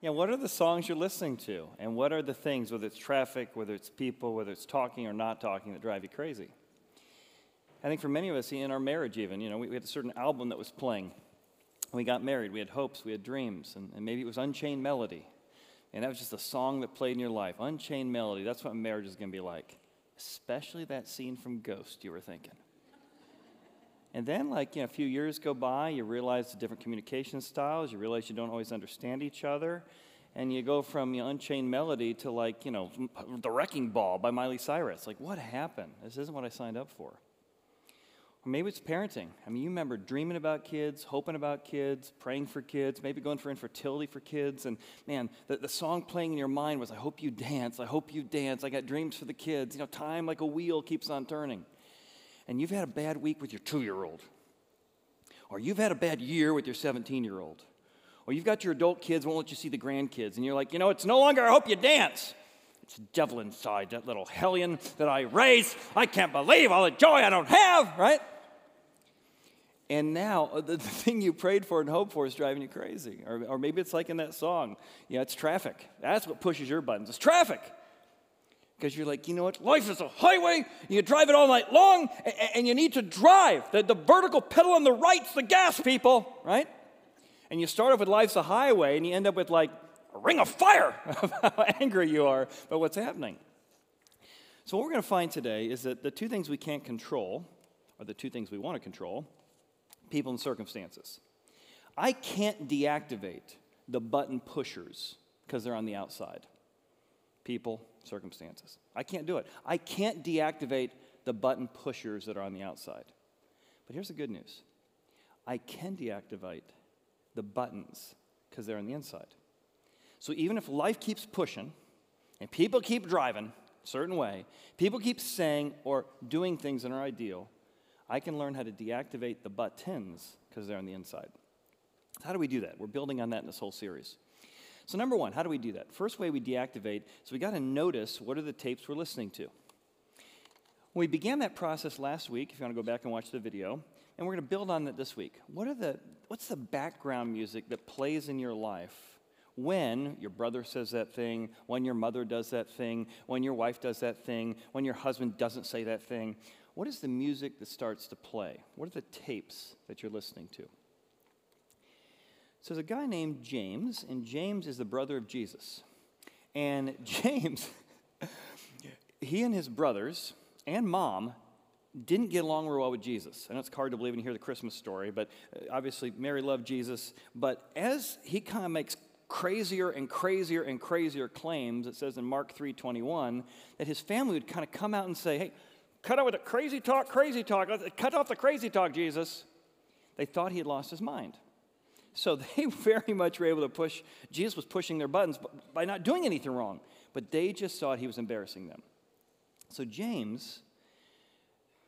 Yeah, what are the songs you're listening to? And what are the things, whether it's traffic, whether it's people, whether it's talking or not talking, that drive you crazy? I think for many of us, in our marriage, even, you know, we, we had a certain album that was playing. We got married, we had hopes, we had dreams, and, and maybe it was Unchained Melody. And that was just a song that played in your life. Unchained Melody, that's what marriage is going to be like. Especially that scene from Ghost, you were thinking. And then, like, you know, a few years go by, you realize the different communication styles, you realize you don't always understand each other, and you go from you know, Unchained Melody to, like, you know, The Wrecking Ball by Miley Cyrus. Like, what happened? This isn't what I signed up for. Or maybe it's parenting. I mean, you remember dreaming about kids, hoping about kids, praying for kids, maybe going for infertility for kids. And man, the, the song playing in your mind was, I hope you dance, I hope you dance. I got dreams for the kids. You know, time like a wheel keeps on turning and you've had a bad week with your two year old, or you've had a bad year with your 17 year old, or you've got your adult kids won't let you see the grandkids, and you're like, you know, it's no longer I hope you dance. It's devil inside, that little hellion that I raised. I can't believe all the joy I don't have, right? And now uh, the, thing you prayed for and hoped for is driving you crazy. Or, or maybe it's like in that song, know, it's traffic. That's what pushes your buttons. It's traffic because you're like, you know what? Life is a highway. You drive it all night long, and you need to drive. The, the vertical pedal on the right's the gas, people, right? And you start off with life's a highway, and you end up with like a ring of fire of how angry you are about what's happening. So, what we're going to find today is that the two things we can't control are the two things we want to control people and circumstances. I can't deactivate the button pushers because they're on the outside. People, circumstances. I can't do it. I can't deactivate the button pushers that are on the outside. But here's the good news I can deactivate the buttons because they're on the inside. So even if life keeps pushing and people keep driving a certain way, people keep saying or doing things that are ideal, I can learn how to deactivate the buttons because they're on the inside. How do we do that? We're building on that in this whole series. So, number one, how do we do that? First way we deactivate is we got to notice what are the tapes we're listening to. We began that process last week, if you want to go back and watch the video, and we're going to build on that this week. What are the, what's the background music that plays in your life when your brother says that thing, when your mother does that thing, when your wife does that thing, when your husband doesn't say that thing? What is the music that starts to play? What are the tapes that you're listening to? So there's a guy named James, and James is the brother of Jesus. And James, he and his brothers and mom didn't get along real well with Jesus. I know it's hard to believe and hear the Christmas story, but uh, obviously Mary loved Jesus. But as he kind of makes crazier and crazier and crazier claims, it says in Mark 3:21 that his family would kind of come out and say, "Hey, cut out with the crazy talk, crazy talk. Cut off the crazy talk, Jesus." They thought he had lost his mind. So they very much were able to push, Jesus was pushing their buttons by not doing anything wrong, but they just thought he was embarrassing them. So James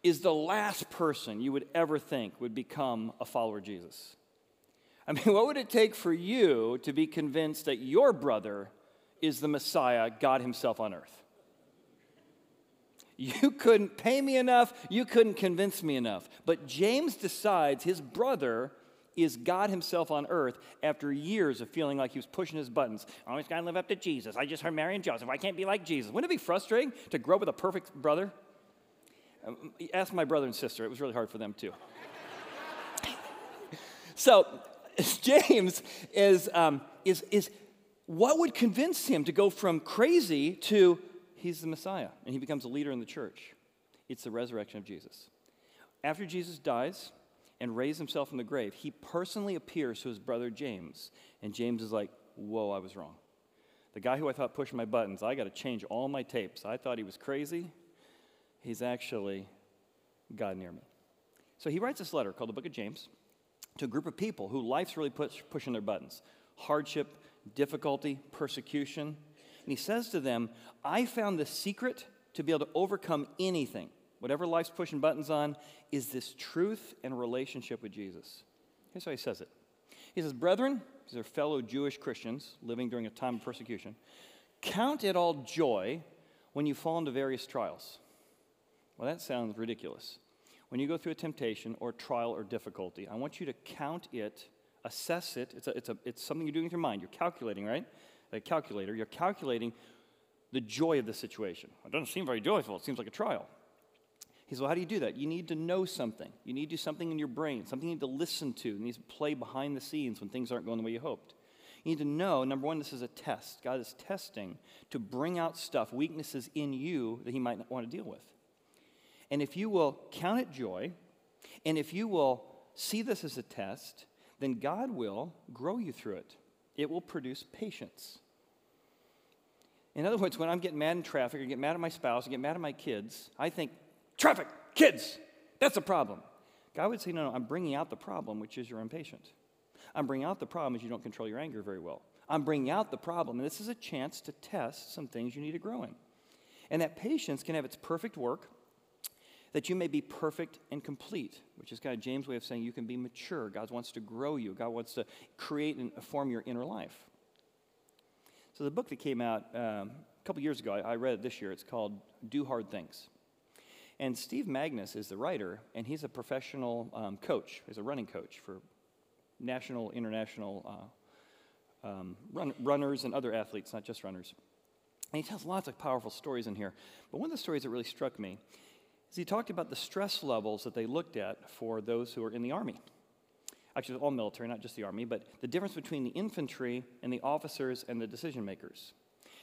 is the last person you would ever think would become a follower of Jesus. I mean, what would it take for you to be convinced that your brother is the Messiah, God Himself on earth? You couldn't pay me enough, you couldn't convince me enough. But James decides his brother is God Himself on earth after years of feeling like He was pushing His buttons. I always got to live up to Jesus. I just heard Mary and Joseph. I can't be like Jesus. Wouldn't it be frustrating to grow up with a perfect brother? Um, ask my brother and sister. It was really hard for them too. so, James is, um, is, is what would convince him to go from crazy to he's the Messiah and he becomes a leader in the church? It's the resurrection of Jesus. After Jesus dies, and raise himself from the grave, he personally appears to his brother James. And James is like, Whoa, I was wrong. The guy who I thought pushed my buttons, I got to change all my tapes. I thought he was crazy. He's actually God near me. So he writes this letter called the Book of James to a group of people who life's really push, pushing their buttons hardship, difficulty, persecution. And he says to them, I found the secret to be able to overcome anything whatever life's pushing buttons on, is this truth and relationship with Jesus. Here's how he says it He says, Brethren, these are fellow Jewish Christians living during a time of persecution, count it all joy when you fall into various trials. Well, that sounds ridiculous. When you go through a temptation or trial or difficulty, I want you to count it assess it. It's, a, it's, a, it's something you're doing with your mind. You're calculating, right? A calculator. You're calculating the joy of the situation. It doesn't seem very joyful. It seems like a trial. He says, Well, how do you do that? You need to know something. You need to do something in your brain, something you need to listen to. You need to play behind the scenes when things aren't going the way you hoped. You need to know, number one, this is a test. God is testing to bring out stuff, weaknesses in you that He might not want to deal with. And if you will count it joy, and if you will see this as a test, then God will grow you through it. It will produce patience. In other words, when I'm getting mad in traffic, or get mad at my spouse, or get mad at my kids, I think, traffic, kids, that's a problem. God would say, no, no, I'm bringing out the problem, which is you're impatient. I'm bringing out the problem is you don't control your anger very well. I'm bringing out the problem, and this is a chance to test some things you need to grow in. And that patience can have its perfect work, that you may be perfect and complete, which is kind of James' way of saying you can be mature. God wants to grow you, God wants to create and form your inner life. So, the book that came out um, a couple years ago, I, I read it this year, it's called Do Hard Things. And Steve Magness is the writer, and he's a professional um, coach. He's a running coach for national, international uh, um, run, runners and other athletes, not just runners. And he tells lots of powerful stories in here. But one of the stories that really struck me is he talked about the stress levels that they looked at for those who are in the Army. Actually, all military, not just the Army, but the difference between the infantry and the officers and the decision makers.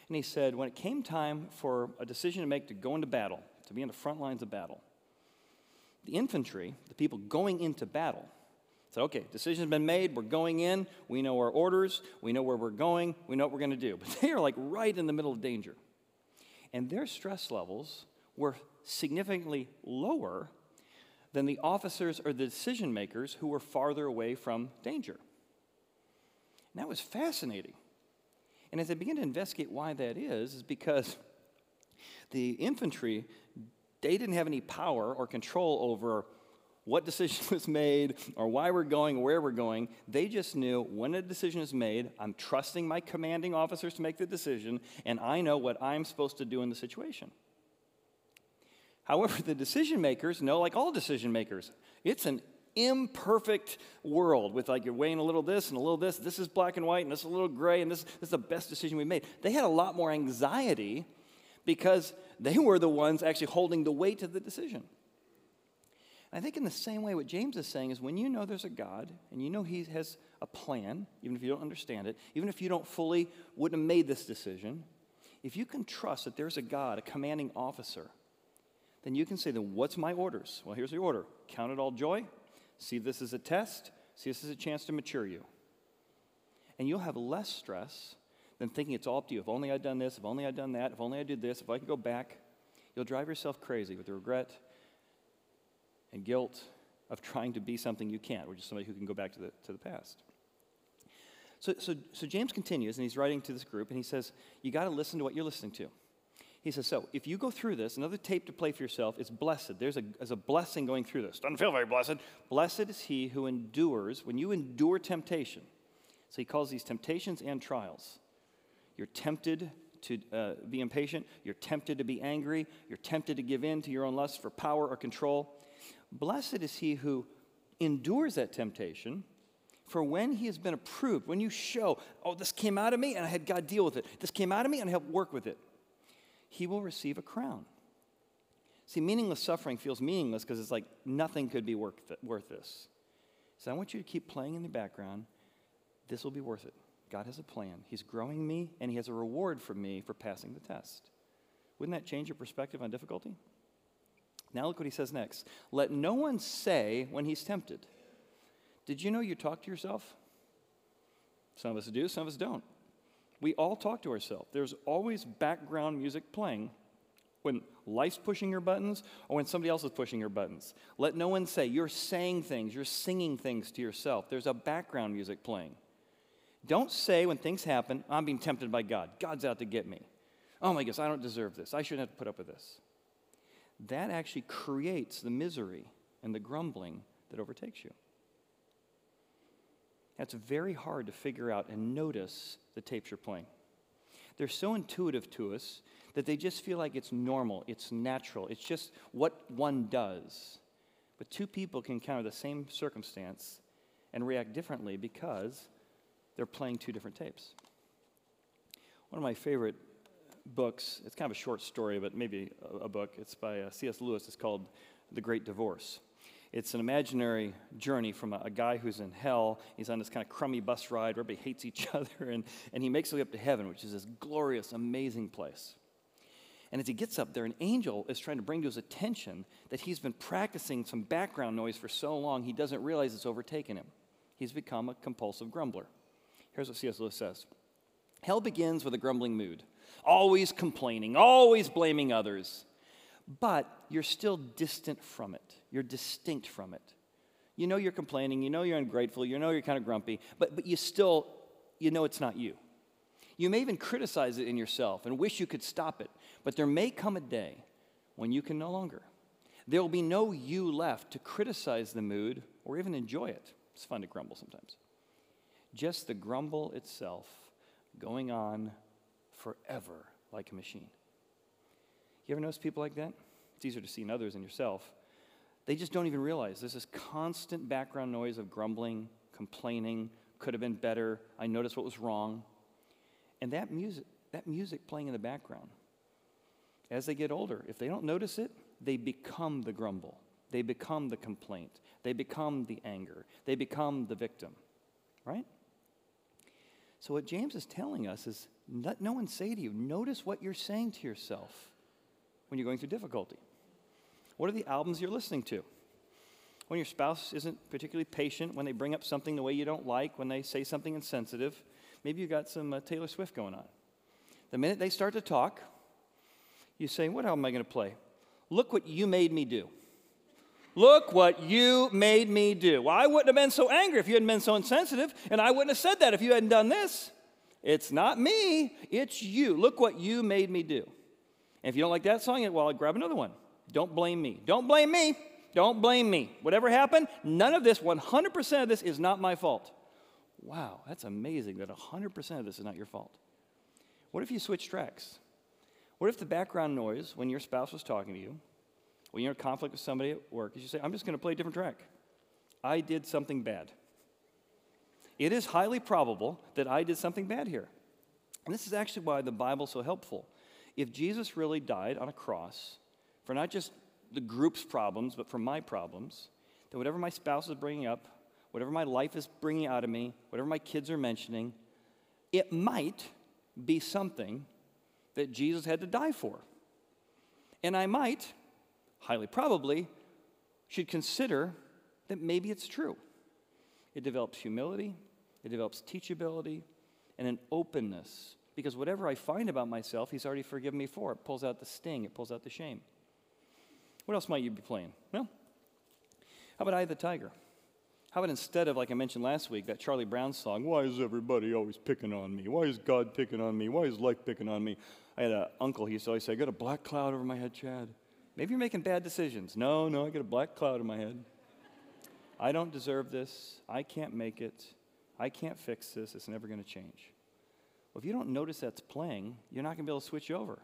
And he said, when it came time for a decision to make to go into battle, to be in the front lines of battle, the infantry, the people going into battle, said, okay, decision's been made, we're going in, we know our orders, we know where we're going, we know what we're going to do. But they are like right in the middle of danger. And their stress levels were significantly lower than the officers or the decision makers who were farther away from danger. And that was fascinating. And as I began to investigate why that is, is because the infantry, they didn't have any power or control over what decision was made or why we're going, where we're going. They just knew when a decision is made, I'm trusting my commanding officers to make the decision, and I know what I'm supposed to do in the situation. However, the decision makers know, like all decision makers, it's an imperfect world with like you're weighing a little this and a little this. This is black and white and this is a little gray and this, this is the best decision we made. They had a lot more anxiety because they were the ones actually holding the weight of the decision. I think in the same way, what James is saying is when you know there's a God and you know He has a plan, even if you don't understand it, even if you don't fully wouldn't have made this decision, if you can trust that there's a God, a commanding officer, then you can say, then what's my orders? Well, here's the order count it all joy, see this as a test, see this as a chance to mature you. And you'll have less stress than thinking it's all up to you. If only I'd done this, if only I'd done that, if only I did this, if I could go back. You'll drive yourself crazy with the regret and guilt of trying to be something you can't, which is somebody who can go back to the, to the past. So, so, so James continues, and he's writing to this group, and he says, You got to listen to what you're listening to. He says, So if you go through this, another tape to play for yourself, it's blessed. There's a, there's a blessing going through this. Doesn't feel very blessed. Blessed is he who endures, when you endure temptation. So he calls these temptations and trials. You're tempted to uh, be impatient, you're tempted to be angry, you're tempted to give in to your own lust for power or control. Blessed is he who endures that temptation. For when he has been approved, when you show, oh, this came out of me and I had God deal with it. This came out of me and I helped work with it. He will receive a crown. See, meaningless suffering feels meaningless because it's like nothing could be worth, worth this. So I want you to keep playing in the background. This will be worth it. God has a plan. He's growing me, and He has a reward for me for passing the test. Wouldn't that change your perspective on difficulty? Now look what he says next. Let no one say when he's tempted, Did you know you talk to yourself? Some of us do, some of us don't. We all talk to ourselves. There's always background music playing when life's pushing your buttons or when somebody else is pushing your buttons. Let no one say, You're saying things, you're singing things to yourself. There's a background music playing. Don't say when things happen, I'm being tempted by God. God's out to get me. Oh my gosh, I don't deserve this. I shouldn't have to put up with this that actually creates the misery and the grumbling that overtakes you. That's very hard to figure out and notice the tapes you're playing. They're so intuitive to us that they just feel like it's normal, it's natural, it's just what one does. But two people can encounter the same circumstance and react differently because they're playing two different tapes. One of my favorite books, it's kind of a short story, but maybe a, a book. It's by uh, C.S. Lewis. It's called The Great Divorce. It's an imaginary journey from a, a, guy who's in hell. He's on this kind of crummy bus ride where everybody hates each other, and, and he makes his way up to heaven, which is this glorious, amazing place. And as he gets up there, an angel is trying to bring to his attention that he's been practicing some background noise for so long he doesn't realize it's overtaken him. He's become a compulsive grumbler. Here's what C.S. Lewis says Hell begins with a grumbling mood, always complaining, always blaming others. But you're still distant from it, you're distinct from it. You know you're complaining, you know you're ungrateful, you know you're kind of grumpy, but, but you still, you know it's not you. You may even criticize it in yourself and wish you could stop it, but there may come a day when you can no longer. There will be no you left to criticize the mood or even enjoy it. It's fun to grumble sometimes. Just the grumble itself going on forever like a machine. You ever notice people like that? It's easier to see in others than yourself. They just don't even realize there's this constant background noise of grumbling, complaining, could have been better, I noticed what was wrong. And that music, that music playing in the background, as they get older, if they don't notice it, they become the grumble. They become the complaint. They become the anger. They become the victim, right? So, what James is telling us is let no one say to you, notice what you're saying to yourself when you're going through difficulty. What are the albums you're listening to? When your spouse isn't particularly patient, when they bring up something the way you don't like, when they say something insensitive, maybe you got some uh, Taylor Swift going on. The minute they start to talk, you say, What album am I going to play? Look what you made me do. Look what you made me do. Well, I wouldn't have been so angry if you hadn't been so insensitive, and I wouldn't have said that if you hadn't done this. It's not me, it's you. Look what you made me do. And if you don't like that song, well, I'll grab another one. Don't blame me. Don't blame me. Don't blame me. Whatever happened, none of this, 100% of this is not my fault. Wow, that's amazing that 100% of this is not your fault. What if you switch tracks? What if the background noise when your spouse was talking to you, when you're in conflict with somebody at work, you say, I'm just going to play a different track? I did something bad. It is highly probable that I did something bad here. And this is actually why the Bible's so helpful. If Jesus really died on a cross for not just the group's problems, but for my problems, then whatever my spouse is bringing up, whatever my life is bringing out of me, whatever my kids are mentioning, it might be something that Jesus had to die for. And I might, highly probably, should consider that maybe it's true. It develops humility, it develops teachability, and an openness. Because whatever I find about myself, He's already forgiven me for. It pulls out the sting, it pulls out the shame. What else might you be playing? Well, how about of the Tiger? How about instead of, like I mentioned last week, that Charlie Brown song, Why is everybody always picking on me? Why is God picking on me? Why is life picking on me? I had an uncle, he used to always say, I got a black cloud over my head, Chad. Maybe you're making bad decisions. No, no, I got a black cloud in my head. I don't deserve this. I can't make it. I can't fix this. It's never going to change. Well, if you don't notice that's playing, you're not going to be able to switch over.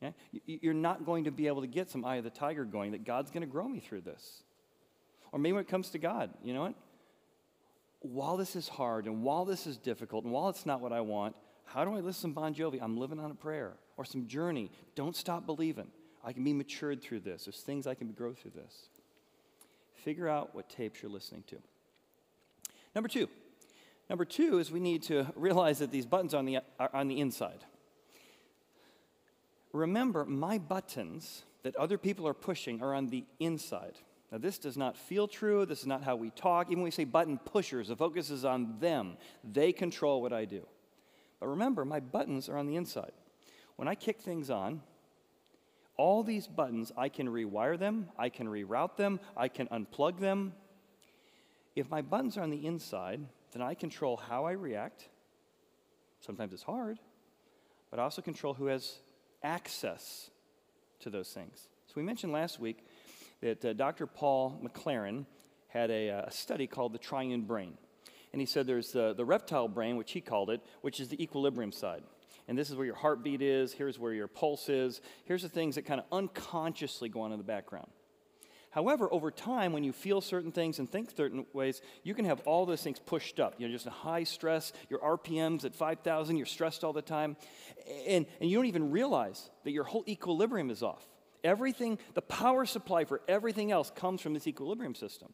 Yeah? You're not going to be able to get some eye of the tiger going that God's going to grow me through this. Or maybe when it comes to God, you know what? While this is hard and while this is difficult and while it's not what I want, how do I listen to Bon Jovi? I'm living on a prayer or some journey. Don't stop believing. I can be matured through this. There's things I can grow through this. Figure out what tapes you're listening to. Number two. Number two is we need to realize that these buttons on the, are on the inside. Remember, my buttons that other people are pushing are on the inside. Now, this does not feel true. This is not how we talk. Even when we say button pushers, the focus is on them. They control what I do. But remember, my buttons are on the inside. When I kick things on, all these buttons, I can rewire them, I can reroute them, I can unplug them. If my buttons are on the inside, then I control how I react. Sometimes it's hard, but I also control who has access to those things. So we mentioned last week that uh, Dr. Paul McLaren had a, uh, a study called the triune brain. And he said there's the, the reptile brain, which he called it, which is the equilibrium side. And this is where your heartbeat is, here's where your pulse is, here's the things that kind of unconsciously go on in the background. However, over time, when you feel certain things and think certain ways, you can have all those things pushed up. You know, just a high stress, your RPM's at 5,000, you're stressed all the time, and, and you don't even realize that your whole equilibrium is off. Everything, the power supply for everything else comes from this equilibrium system.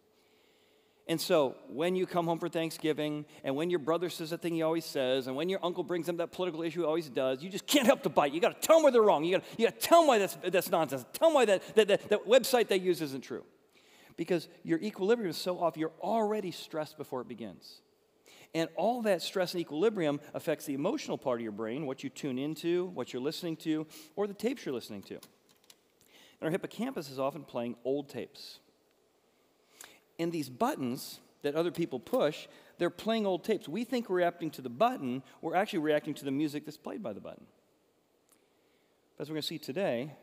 And so, when you come home for Thanksgiving, and when your brother says the thing he always says, and when your uncle brings up that political issue he always does, you just can't help to bite. You got to tell them where they're wrong. You got you to tell them why that's, that's nonsense. Tell them why that, that, that, that website they use isn't true. Because your equilibrium is so off, you're already stressed before it begins. And all that stress and equilibrium affects the emotional part of your brain, what you tune into, what you're listening to, or the tapes you're listening to. And our hippocampus is often playing old tapes. And these buttons that other people push, they're playing old tapes. We think we're reacting to the button, we're actually reacting to the music that's played by the button. But as we're going to see today,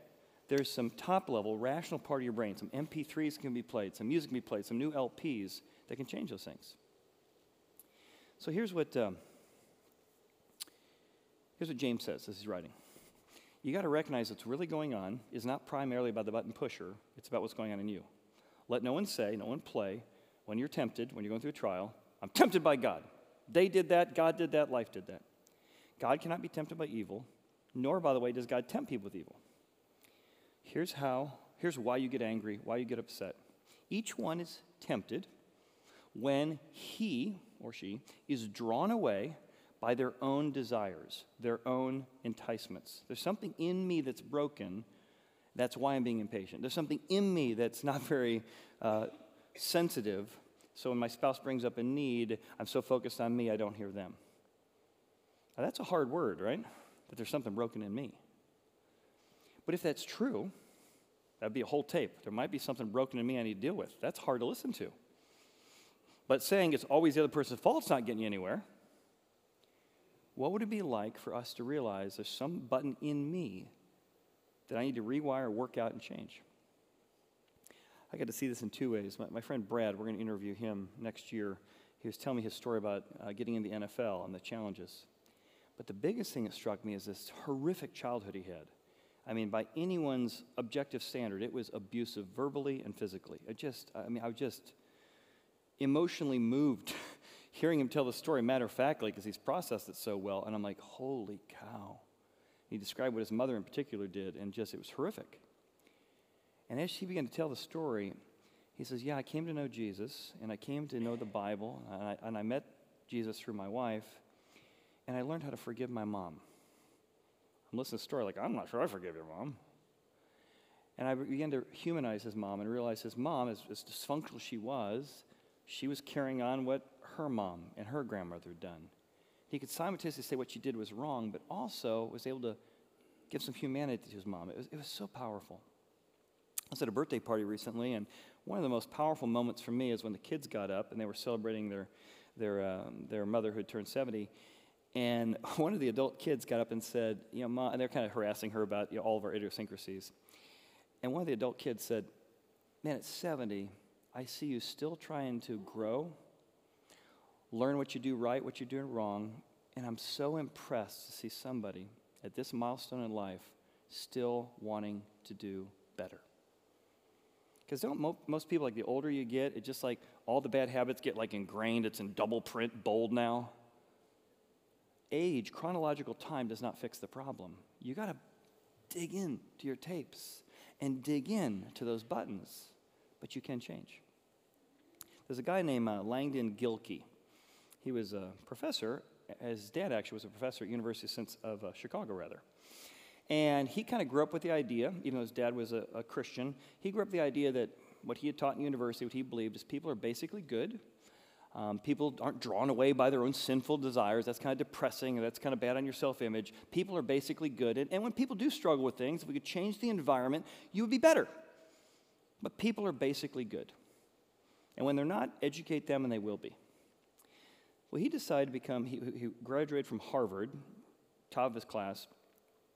there's some top level rational part of your brain. Some MP3s can be played, some music can be played, some new LPs that can change those things. So here's what, um, here's what James says as he's writing. You got to recognize what's really going on is not primarily about the button pusher, it's about what's going on in you. Let no one say, no one play, when you're tempted, when you're going through a trial, I'm tempted by God. They did that, God did that, life did that. God cannot be tempted by evil, nor, by the way, does God tempt people with evil. Here's how, here's why you get angry, why you get upset. Each one is tempted when he or she is drawn away by their own desires, their own enticements. There's something in me that's broken that's why I'm being impatient. There's something in me that's not very uh, sensitive. So when my spouse brings up a need, I'm so focused on me, I don't hear them. Now, that's a hard word, right? That there's something broken in me. But if that's true, that'd be a whole tape. There might be something broken in me I need to deal with. That's hard to listen to. But saying it's always the other person's fault, not getting you anywhere. What would it be like for us to realize there's some button in me that I need to rewire, work out, and change. I got to see this in two ways. My, my friend Brad, we're going to interview him next year. He was telling me his story about uh, getting in the NFL and the challenges. But the biggest thing that struck me is this horrific childhood he had. I mean, by anyone's objective standard, it was abusive verbally and physically. It just, I mean, I was just emotionally moved hearing him tell the story matter of factly because he's processed it so well. And I'm like, holy cow. He described what his mother in particular did, and just it was horrific. And as she began to tell the story, he says, Yeah, I came to know Jesus, and I came to know the Bible, and I, and I met Jesus through my wife, and I learned how to forgive my mom. I'm listening to the story like, I'm not sure I forgive your mom. And I began to humanize his mom and realize his mom, as, as dysfunctional as she was, she was carrying on what her mom and her grandmother had done he could simultaneously say what she did was wrong, but also was able to give some humanity to his mom. It was, it was so powerful. I was at a birthday party recently, and one of the most powerful moments for me is when the kids got up and they were celebrating their, their, um, their mother who turned 70. And one of the adult kids got up and said, You know, Mom, and they're kind of harassing her about you know, all of our idiosyncrasies. And one of the adult kids said, Man, at 70, I see you still trying to grow learn what you do right, what you're doing wrong. And I'm so impressed to see somebody at this milestone in life still wanting to do better. Because don't mo- most people, like the older you get, it just like all the bad habits get like ingrained. It's in double print, bold now. Age, chronological time does not fix the problem. You got to dig in to your tapes and dig in to those buttons, but you can change. There's a guy named uh, Langdon Gilkey. He was a professor. His dad actually was a professor at University of uh, Chicago, rather. And he kind of grew up with the idea, even though his dad was a, a Christian, he grew up with the idea that what he had taught in university, what he believed, is people are basically good. Um, people aren't drawn away by their own sinful desires. That's kind of depressing, that's kind of bad on your self image. People are basically good. And, and when people do struggle with things, if we could change the environment, you would be better. But people are basically good. And when they're not, educate them, and they will be. Well, he decided to become, he, he graduated from Harvard, top of his class.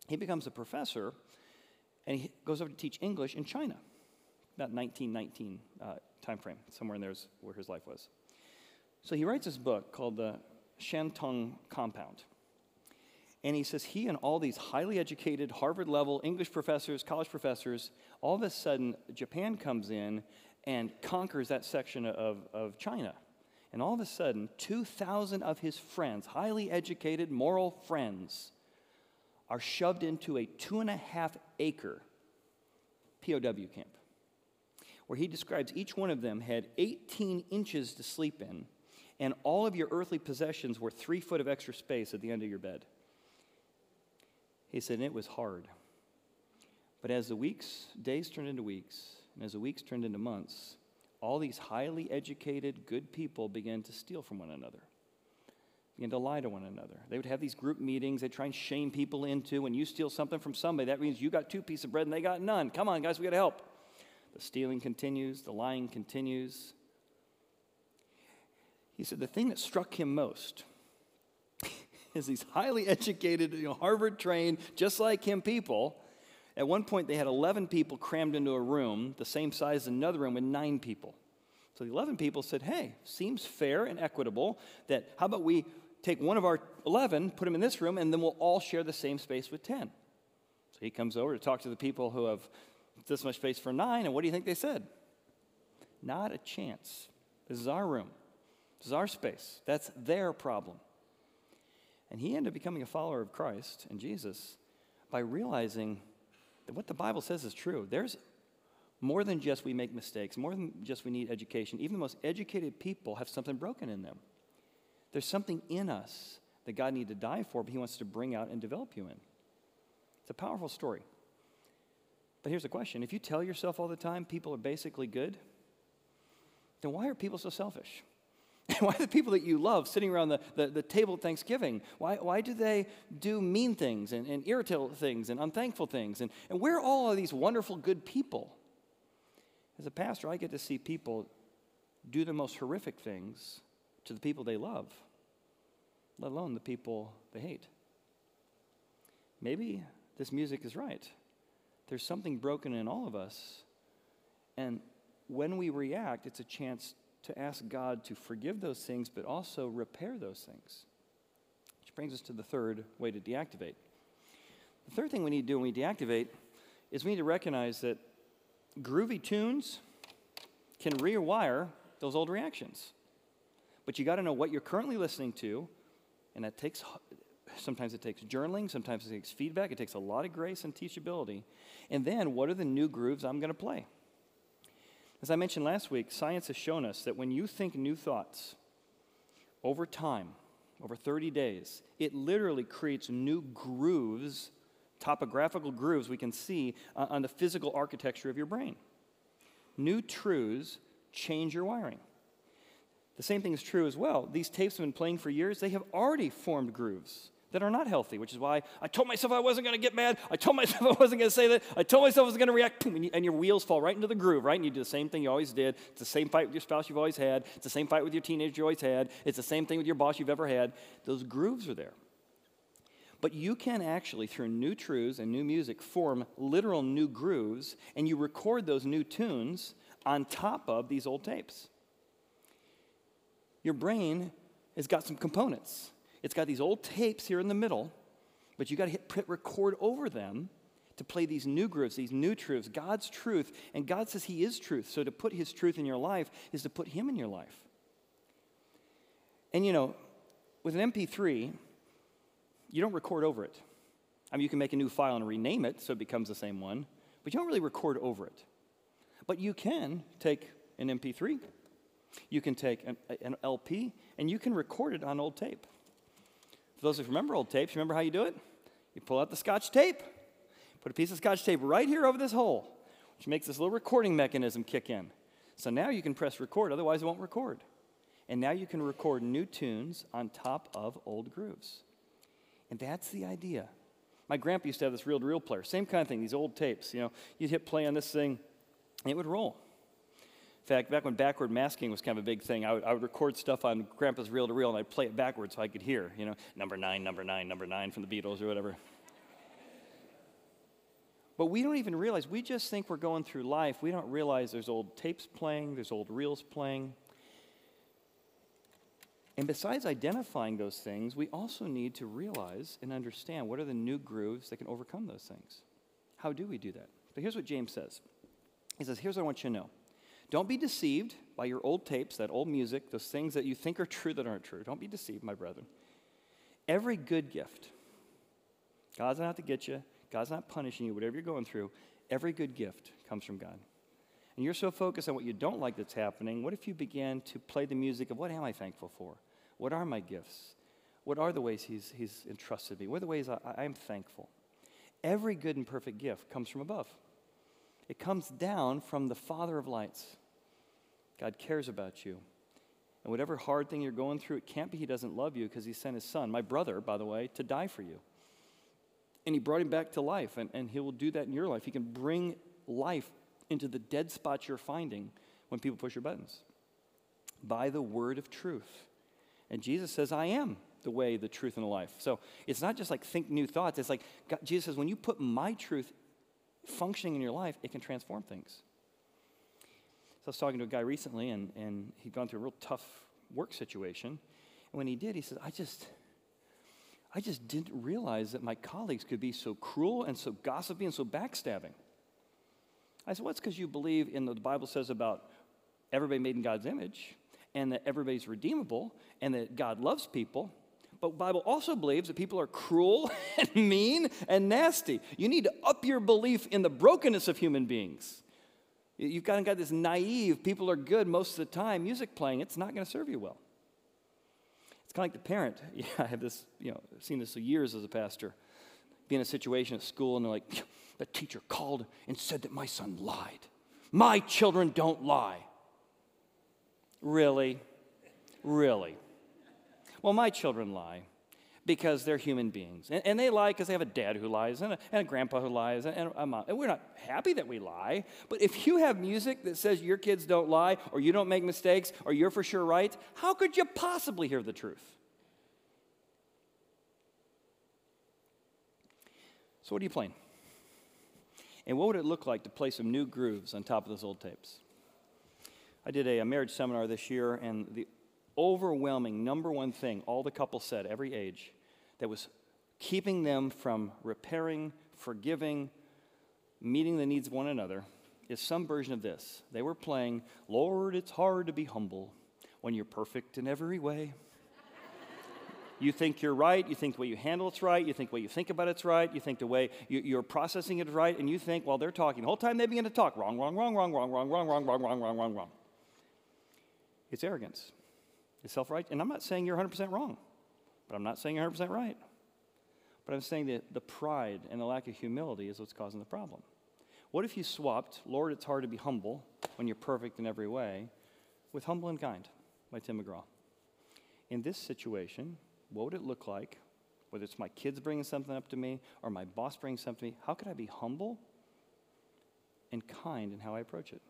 He becomes a professor, and he goes over to teach English in China, about 1919 uh, somewhere in there is where his life was. So he writes this book called the Shantung Compound. And he says he and all these highly educated, Harvard level English professors, college professors, all of a sudden, Japan comes in and conquers that section of, of China. And all of a sudden, 2,000 of his friends, highly educated, moral friends, are shoved into a two and a half acre POW camp, where he describes each one of them had 18 inches to sleep in, and all of your earthly possessions were three foot of extra space at the end of your bed. He said, and it was hard. But as the weeks, days turned into weeks, and as the weeks turned into months, all these highly educated, good people began to steal from one another, began to lie to one another. They would have these group meetings they'd try and shame people into. When you steal something from somebody, that means you got two pieces of bread and they got none. Come on, guys, we got to help. The stealing continues, the lying continues. He said the thing that struck him most is these highly educated, you know, Harvard trained, just like him people. At one point, they had 11 people crammed into a room, the same size as another room, with nine people. So the 11 people said, Hey, seems fair and equitable that how about we take one of our 11, put him in this room, and then we'll all share the same space with 10. So he comes over to talk to the people who have this much space for nine, and what do you think they said? Not a chance. This is our room. This is our space. That's their problem. And he ended up becoming a follower of Christ and Jesus by realizing what the Bible says is true. There's more than just we make mistakes, more than just we need education. Even the most educated people have something broken in them. There's something in us that God needs to die for, but He wants to bring out and develop you in. It's a powerful story. But here's the question if you tell yourself all the time people are basically good, then why are people so selfish? why are the people that you love sitting around the, the, the, table at Thanksgiving? Why, why do they do mean things and, and irritable things and unthankful things? And, and where are all of these wonderful, good people? As a pastor, I get to see people do the most horrific things to the people they love, let alone the people they hate. Maybe this music is right. There's something broken in all of us. And when we react, it's a chance to ask God to forgive those things, but also repair those things. Which brings us to the third way to deactivate. The third thing we need to do when we deactivate is we need to recognize that groovy tunes can rewire those old reactions. But you got to know what you're currently listening to, and that takes sometimes it takes journaling, sometimes it takes feedback, it takes a lot of grace and teachability. And then what are the new grooves I'm going to play? As I mentioned last week, science has shown us that when you think new thoughts over time, over 30 days, it literally creates new grooves, topographical grooves we can see uh, on the physical architecture of your brain. New truths change your wiring. The same thing is true as well. These tapes have been playing for years, they have already formed grooves that are not healthy, which is why I told myself I wasn't going to get mad. I told myself I wasn't going to say that. I told myself I was going to react, and, you, and, your wheels fall right into the groove, right? And you do the same thing you always did. It's the same fight with your spouse you've always had. It's the same fight with your teenager you always had. It's the same thing with your boss you've ever had. Those grooves are there. But you can actually, through new truths and new music, form literal new grooves, and you record those new tunes on top of these old tapes. Your brain has got some components it's got these old tapes here in the middle, but you got to hit record over them to play these new grooves, these new truths, God's truth. And God says He is truth. So to put His truth in your life is to put Him in your life. And you know, with an MP3, you don't record over it. I mean, you can make a new file and rename it so it becomes the same one, but you don't really record over it. But you can take an MP3, you can take an, an LP, and you can record it on old tape. For those who remember old tapes, remember how you do it? You pull out the scotch tape, put a piece of scotch tape right here over this hole, which makes this little recording mechanism kick in. So now you can press record, otherwise it won't record. And now you can record new tunes on top of old grooves. And that's the idea. My grandpa used to have this reel to reel player, same kind of thing, these old tapes. You know, you'd hit play on this thing, and it would roll. In fact, back when backward masking was kind of a big thing, I would, I would record stuff on Grandpa's reel to reel and I'd play it backwards so I could hear, you know, number nine, number nine, number nine from the Beatles or whatever. But we don't even realize, we just think we're going through life. We don't realize there's old tapes playing, there's old reels playing. And besides identifying those things, we also need to realize and understand what are the new grooves that can overcome those things. How do we do that? But here's what James says He says, Here's what I want you to know. Don't be deceived by your old tapes, that old music, those things that you think are true that aren't true. Don't be deceived, my brethren. Every good gift, God's not out to get you, God's not punishing you, whatever you're going through, every good gift comes from God. And you're so focused on what you don't like that's happening, what if you began to play the music of what am I thankful for? What are my gifts? What are the ways He's, he's entrusted me? What are the ways I, I am thankful? Every good and perfect gift comes from above. It comes down from the Father of lights. God cares about you. And whatever hard thing you're going through, it can't be He doesn't love you because He sent His Son, my brother, by the way, to die for you. And He brought Him back to life, and, and He will do that in your life. He can bring life into the dead spots you're finding when people push your buttons by the word of truth. And Jesus says, I am the way, the truth, and the life. So it's not just like think new thoughts. It's like God, Jesus says, when you put my truth functioning in your life, it can transform things. So I was talking to a guy recently, and, and he'd gone through a real tough work situation. And when he did, he said, I just, I just didn't realize that my colleagues could be so cruel and so gossipy and so backstabbing. I said, well, it's because you believe in the, Bible says about everybody made in God's image and that everybody's redeemable and that God loves people. But the Bible also believes that people are cruel and mean and nasty. You need to up your belief in the brokenness of human beings. You've kind of got this naive, people are good most of the time, music playing, it's not going to serve you well. It's kind of like the parent. Yeah, I have this, you know, seen this for years as a pastor. Be in a situation at school and they're like, the teacher called and said that my son lied. My children don't lie. Really? Really? Well, my children lie because they're human beings. And, and they lie because they have a dad who lies and a, and a grandpa who lies and, and a mom. And we're not happy that we lie. But if you have music that says your kids don't lie or you don't make mistakes or you're for sure right, how could you possibly hear the truth? So, what are you playing? And what would it look like to play some new grooves on top of those old tapes? I did a, a marriage seminar this year, and the overwhelming number one thing all the couples said, every age, that was keeping them from repairing, forgiving, meeting the needs of one another is some version of this. They were playing, Lord, it's hard to be humble when you're perfect in every way. you think you're right, you think the way you handle it's right, you think the way you think about it's right, you think the way you, are processing it is right, and you think while they're talking, the whole time they begin to talk, wrong, wrong, wrong, wrong, wrong, wrong, wrong, wrong, wrong, wrong, wrong, wrong, wrong. It's arrogance. It's self right. And I'm not saying you're 100% wrong, but I'm not saying you're 100% right. But I'm saying that the pride and the lack of humility is what's causing the problem. What if you swapped, Lord, it's hard to be humble when you're perfect in every way, with humble and kind by Tim McGraw? In this situation, what would it look like, whether it's my kids bringing something up to me or my boss bringing something to me? How could I be humble and kind in how I approach it?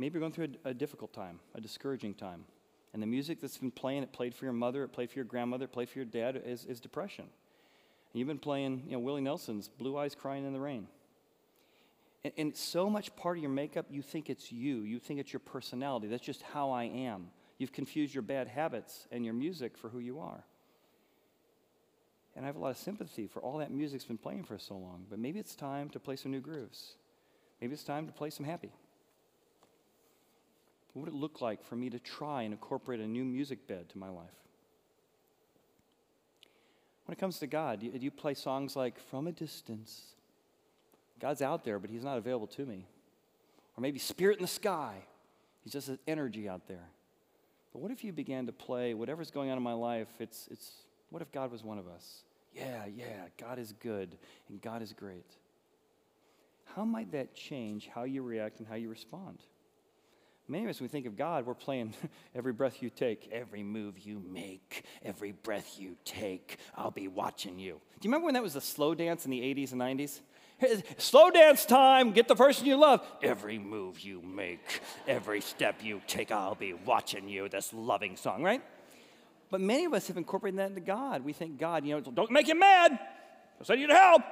Maybe you're going through a, a, difficult time, a discouraging time. And the music that's been playing, it played for your mother, it played for your grandmother, it played for your dad, is, is depression. And you've been playing, you know, Willie Nelson's Blue Eyes Crying in the Rain. And, and so much part of your makeup, you think it's you. You think it's your personality. That's just how I am. You've confused your bad habits and your music for who you are. And I have a lot of sympathy for all that music's been playing for so long. But maybe it's time to play some new grooves. Maybe it's time to play some happy. What would it look like for me to try and incorporate a new music bed to my life? When it comes to God, do you, play songs like From a Distance? God's out there, but He's not available to me. Or maybe Spirit in the Sky. He's just an energy out there. But what if you began to play whatever's going on in my life? It's, it's what if God was one of us? Yeah, yeah, God is good and God is great. How might that change how you react and how you respond? Many of us, when we think of God, we're playing every breath you take, every move you make, every breath you take, I'll be watching you. Do you remember when that was the slow dance in the 80s and 90s? Slow dance time, get the person you love. Every move you make, every step you take, I'll be watching you. This loving song, right? But many of us have incorporated that into God. We think God, you know, don't make you mad. I'll send you to help.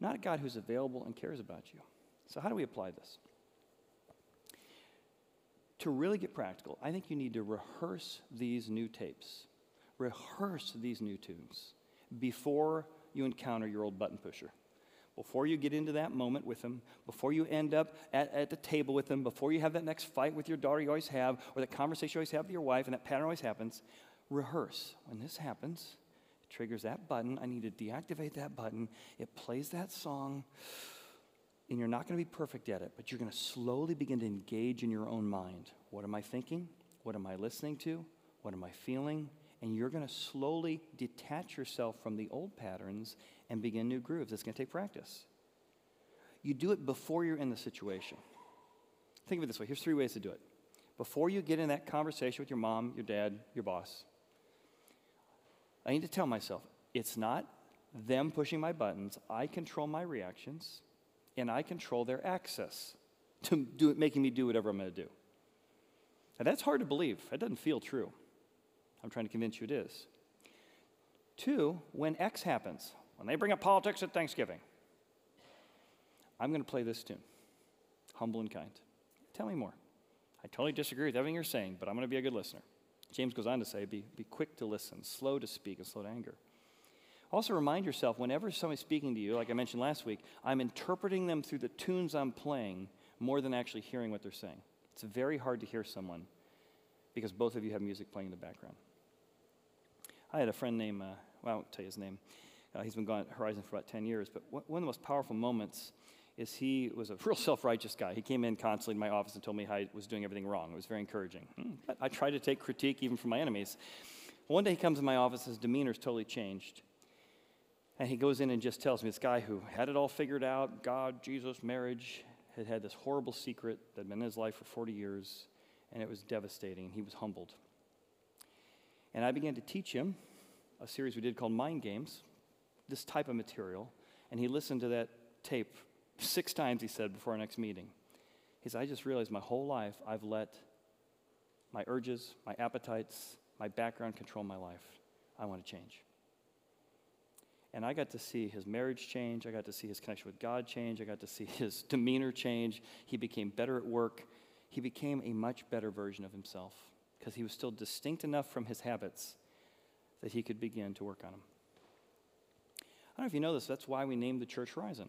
Not a God who's available and cares about you. So, how do we apply this? To really get practical, I think you need to rehearse these new tapes, rehearse these new tunes before you encounter your old button pusher. Before you get into that moment with them, before you end up at, at the table with them, before you have that next fight with your daughter you always have, or that conversation you always have with your wife, and that pattern always happens, rehearse. When this happens, it triggers that button. I need to deactivate that button. It plays that song and you're not going to be perfect at it, but you're going to slowly begin to engage in your own mind. What am I thinking? What am I listening to? What am I feeling? And you're going to slowly detach yourself from the old patterns and begin new grooves. It's going to take practice. You do it before you're in the situation. Think of it this way here's three ways to do it. Before you get in that conversation with your mom, your dad, your boss, I need to tell myself it's not them pushing my buttons. I control my reactions and I control their access to do, making me do whatever I'm going to do. And that's hard to believe. That doesn't feel true. I'm trying to convince you it is. Two, when X happens, when they bring up politics at Thanksgiving, I'm going to play this tune humble and kind. Tell me more. I totally disagree with everything you're saying, but I'm going to be a good listener. James goes on to say, be, be quick to listen, slow to speak, and slow to anger. Also, remind yourself whenever somebody's speaking to you, like I mentioned last week, I'm interpreting them through the tunes I'm playing more than actually hearing what they're saying. It's very hard to hear someone because both of you have music playing in the background. I had a friend named, uh, well, I won't tell you his name. Uh, he's been gone at Horizon for about 10 years, but one of the most powerful moments is he was a real self righteous guy. He came in constantly in my office and told me I was doing everything wrong. It was very encouraging. Hmm. I try to take critique even from my enemies. One day he comes in my office, his demeanor's totally changed. And he goes in and just tells me this guy who had it all figured out God, Jesus, marriage had had this horrible secret that had been in his life for 40 years, and it was devastating. And he was humbled. And I began to teach him a series we did called Mind Games, this type of material. And he listened to that tape six times, he said, before our next meeting. He said, I just realized my whole life I've let my urges, my appetites, my background control my life. I want to change. And I got to see his marriage change. I got to see his connection with God change. I got to see his demeanor change. He became better at work. He became a much better version of himself because he was still distinct enough from his habits that he could begin to work on them. I don't know if you know this, that's why we named the church Horizon.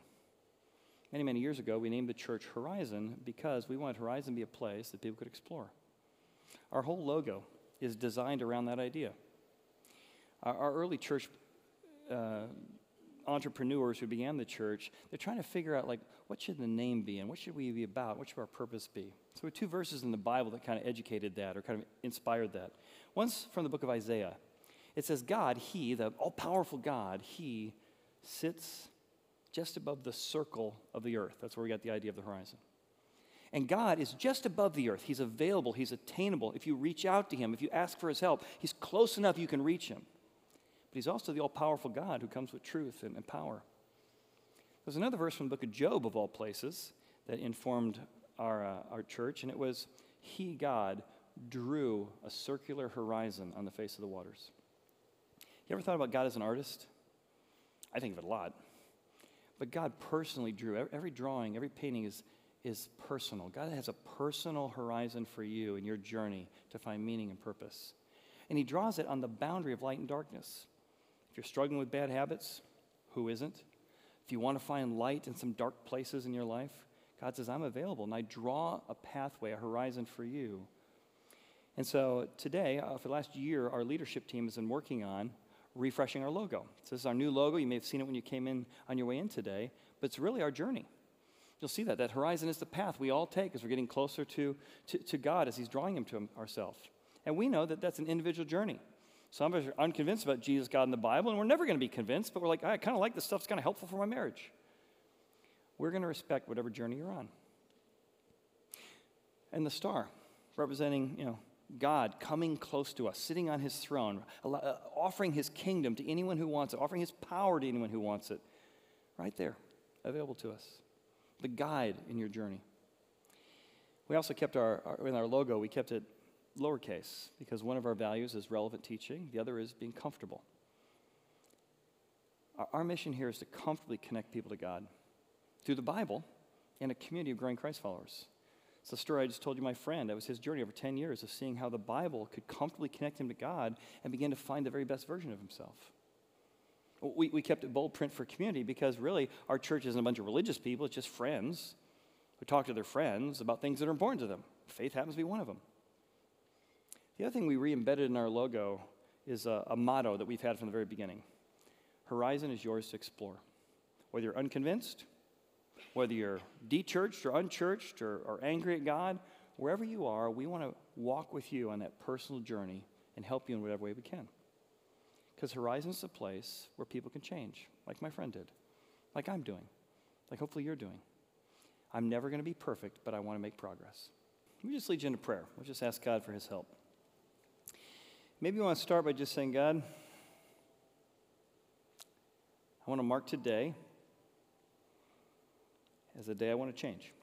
Many, many years ago, we named the church Horizon because we wanted Horizon to be a place that people could explore. Our whole logo is designed around that idea. Our, our early church uh, entrepreneurs who began the church, they're trying to figure out like what should the name be and what should we be about? What should our purpose be? So, two verses in the Bible that kind of educated that or kind of inspired that. One's from the book of Isaiah. It says, God, He, the all powerful God, He sits just above the circle of the earth. That's where we got the idea of the horizon. And God is just above the earth. He's available, He's attainable. If you reach out to Him, if you ask for His help, He's close enough you can reach Him but he's also the all powerful God who comes with truth and, and power. There's another verse from the book of Job, of all places, that informed our, uh, our church, and it was He, God, drew a circular horizon on the face of the waters. You ever thought about God as an artist? I think of it a lot. But God personally drew. Every drawing, every painting is, is personal. God has a personal horizon for you in your journey to find meaning and purpose. And He draws it on the boundary of light and darkness. If you're struggling with bad habits, who isn't? If you want to find light in some dark places in your life, God says, I'm available, and I draw a pathway, a horizon for you. And so today, uh, for the last year, our leadership team has been working on refreshing our logo. So this is our new logo. You may have seen it when you came in on your way in today, but it's really our journey. You'll see that. That horizon is the path we all take as we're getting closer to, to, to God, as He's drawing Him to ourselves. And we know that that's an individual journey. Some of us are unconvinced about Jesus, God, and the Bible, and we're never going to be convinced, but we're like, I kind of like this stuff. It's kind of helpful for my marriage. We're going to respect whatever journey you're on. And the star, representing, you know, God coming close to us, sitting on his throne, uh, offering his kingdom to anyone who wants it, offering his power to anyone who wants it. Right there, available to us. The guide in your journey. We also kept our, our in our logo, we kept it lowercase because one of our values is relevant teaching, the other is being comfortable. Our, our mission here is to comfortably connect people to God through the Bible and a community of growing Christ followers. It's the story I just told you, my friend. That was his journey over 10 years of seeing how the Bible could comfortably connect him to God and begin to find the very best version of himself. We, we kept it bold print for community because really our church isn't a bunch of religious people, it's just friends who talk to their friends about things that are important to them. Faith happens to be one of them. The other thing we re embedded in our logo is a, a motto that we've had from the very beginning Horizon is yours to explore. Whether you're unconvinced, whether you're de-churched or unchurched or, or angry at God, wherever you are, we want to walk with you on that personal journey and help you in whatever way we can. Because Horizon is a place where people can change, like my friend did, like I'm doing, like hopefully you're doing. I'm never going to be perfect, but I want to make progress. Let me just lead you into prayer. We'll just ask God for his help. Maybe you want to start by just saying, God, I want to mark today as a day I want to change.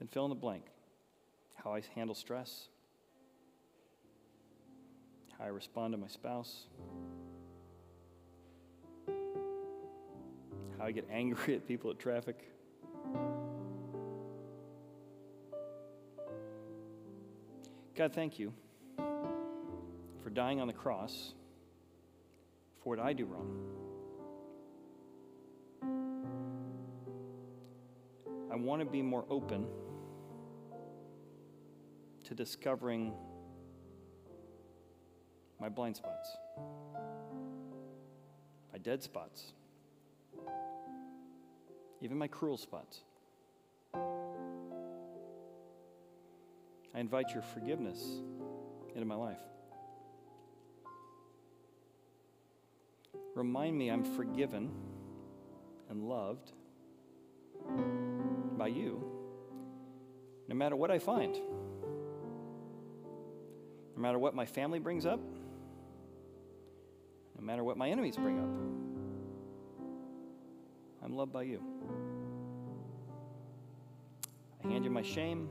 Then fill in the blank how I handle stress, how I respond to my spouse, how I get angry at people at traffic. God, thank you for dying on the cross for what I do wrong. I want to be more open to discovering my blind spots, my dead spots, even my cruel spots. I invite your forgiveness into my life. Remind me I'm forgiven and loved by you no matter what I find, no matter what my family brings up, no matter what my enemies bring up. I'm loved by you. I hand you my shame.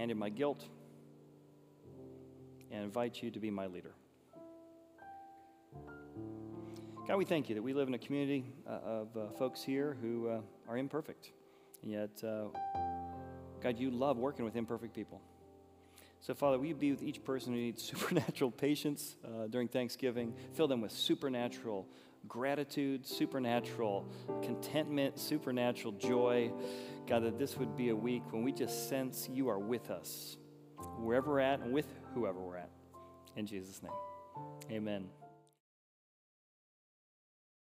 I hand you my guilt and invite you to be my leader. God, we thank you that we live in a community uh, of uh, folks here who uh, are imperfect. And yet, God, you love working with imperfect people. So, Father, will you be with each person who needs supernatural patience during Thanksgiving? Fill them with supernatural gratitude, supernatural contentment, supernatural joy. God, that this would be a week when we just sense you are with us, wherever we're at and with whoever we're at. In Jesus' name, amen.